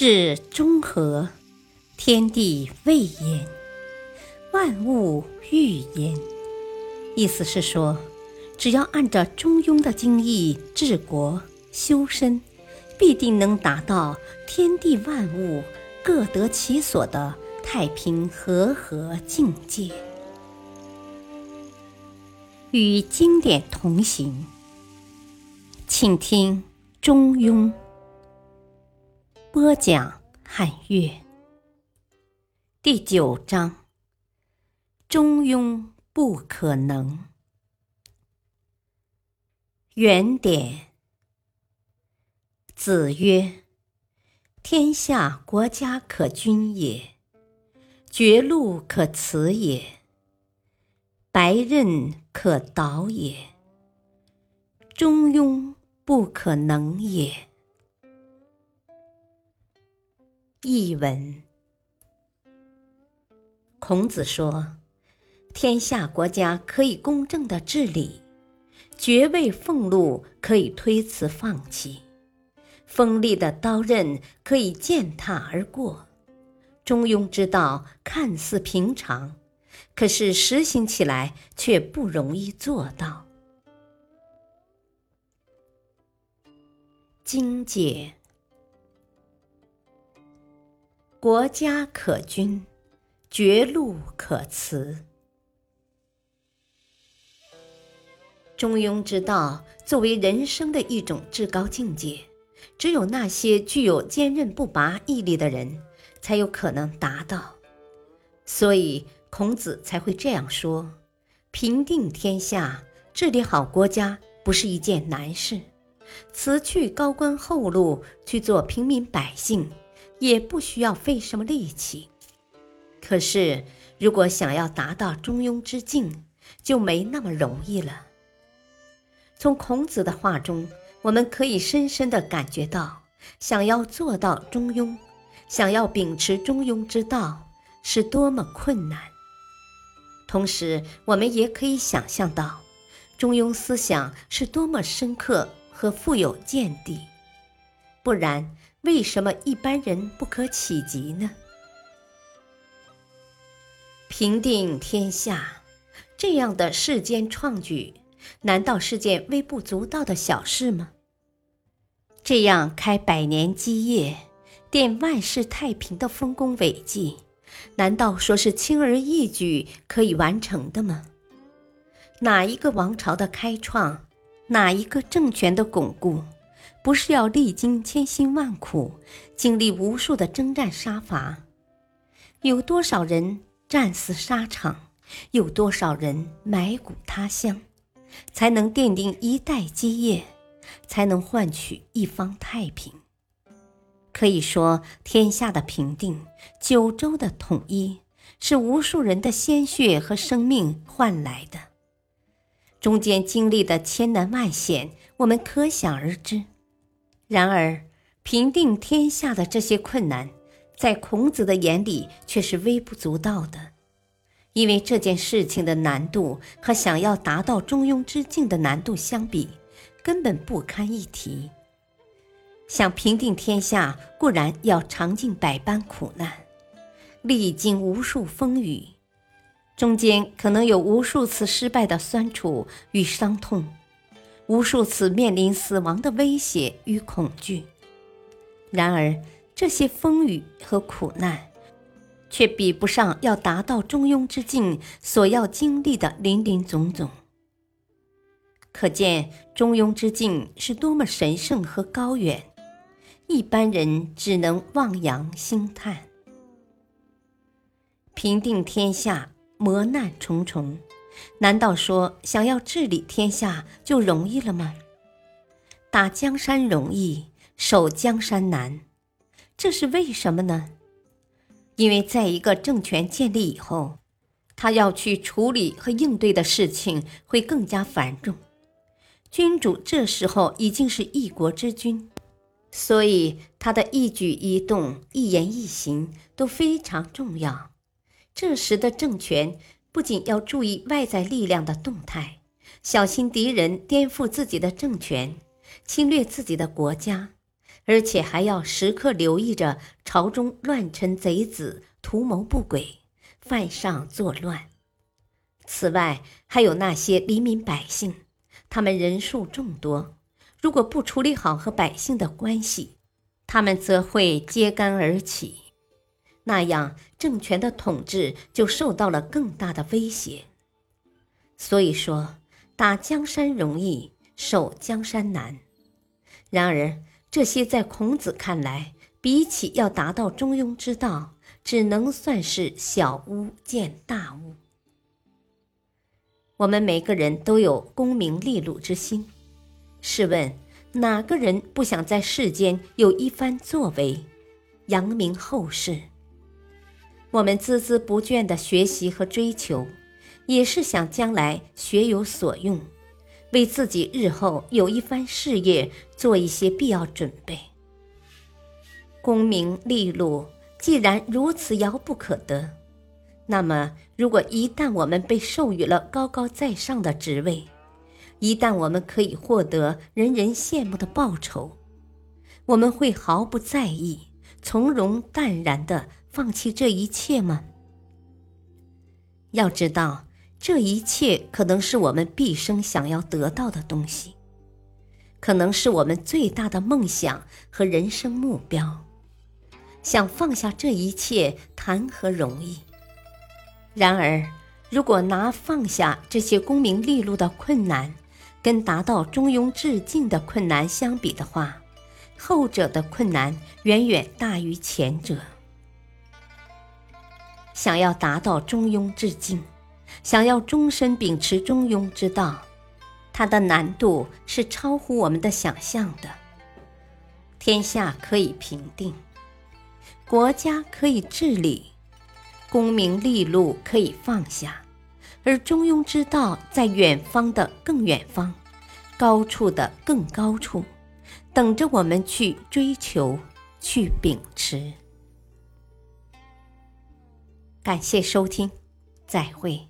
至中和，天地未焉，万物欲焉。意思是说，只要按照中庸的经义治国修身，必定能达到天地万物各得其所的太平和合境界。与经典同行，请听《中庸》播讲。汉乐第九章：中庸。不可能。原点。子曰：“天下国家可君也，绝路可辞也，白刃可导也，中庸不可能也。”译文：孔子说。天下国家可以公正的治理，爵位俸禄可以推辞放弃，锋利的刀刃可以践踏而过。中庸之道看似平常，可是实行起来却不容易做到。精解：国家可君，绝路可辞。中庸之道作为人生的一种至高境界，只有那些具有坚韧不拔毅力的人，才有可能达到。所以孔子才会这样说：“平定天下，治理好国家，不是一件难事。辞去高官厚禄去做平民百姓，也不需要费什么力气。可是，如果想要达到中庸之境，就没那么容易了。”从孔子的话中，我们可以深深地感觉到，想要做到中庸，想要秉持中庸之道，是多么困难。同时，我们也可以想象到，中庸思想是多么深刻和富有见地。不然，为什么一般人不可企及呢？平定天下，这样的世间创举。难道是件微不足道的小事吗？这样开百年基业、奠万世太平的丰功伟绩，难道说是轻而易举可以完成的吗？哪一个王朝的开创，哪一个政权的巩固，不是要历经千辛万苦，经历无数的征战杀伐？有多少人战死沙场？有多少人埋骨他乡？才能奠定一代基业，才能换取一方太平。可以说，天下的平定，九州的统一，是无数人的鲜血和生命换来的。中间经历的千难万险，我们可想而知。然而，平定天下的这些困难，在孔子的眼里却是微不足道的。因为这件事情的难度和想要达到中庸之境的难度相比，根本不堪一提。想平定天下，固然要尝尽百般苦难，历经无数风雨，中间可能有无数次失败的酸楚与伤痛，无数次面临死亡的威胁与恐惧。然而，这些风雨和苦难。却比不上要达到中庸之境所要经历的林林总总。可见中庸之境是多么神圣和高远，一般人只能望洋兴叹。平定天下，磨难重重，难道说想要治理天下就容易了吗？打江山容易，守江山难，这是为什么呢？因为在一个政权建立以后，他要去处理和应对的事情会更加繁重。君主这时候已经是一国之君，所以他的一举一动、一言一行都非常重要。这时的政权不仅要注意外在力量的动态，小心敌人颠覆自己的政权，侵略自己的国家，而且还要时刻留意着朝中乱臣贼子图谋不轨，犯上作乱。此外，还有那些黎民百姓，他们人数众多，如果不处理好和百姓的关系，他们则会揭竿而起，那样政权的统治就受到了更大的威胁。所以说，打江山容易，守江山难。然而，这些在孔子看来，比起要达到中庸之道，只能算是小巫见大巫。我们每个人都有功名利禄之心，试问哪个人不想在世间有一番作为，扬名后世？我们孜孜不倦的学习和追求，也是想将来学有所用。为自己日后有一番事业做一些必要准备。功名利禄既然如此遥不可得，那么如果一旦我们被授予了高高在上的职位，一旦我们可以获得人人羡慕的报酬，我们会毫不在意、从容淡然的放弃这一切吗？要知道。这一切可能是我们毕生想要得到的东西，可能是我们最大的梦想和人生目标。想放下这一切，谈何容易？然而，如果拿放下这些功名利禄的困难，跟达到中庸致敬的困难相比的话，后者的困难远远大于前者。想要达到中庸致敬。想要终身秉持中庸之道，它的难度是超乎我们的想象的。天下可以平定，国家可以治理，功名利禄可以放下，而中庸之道在远方的更远方，高处的更高处，等着我们去追求，去秉持。感谢收听，再会。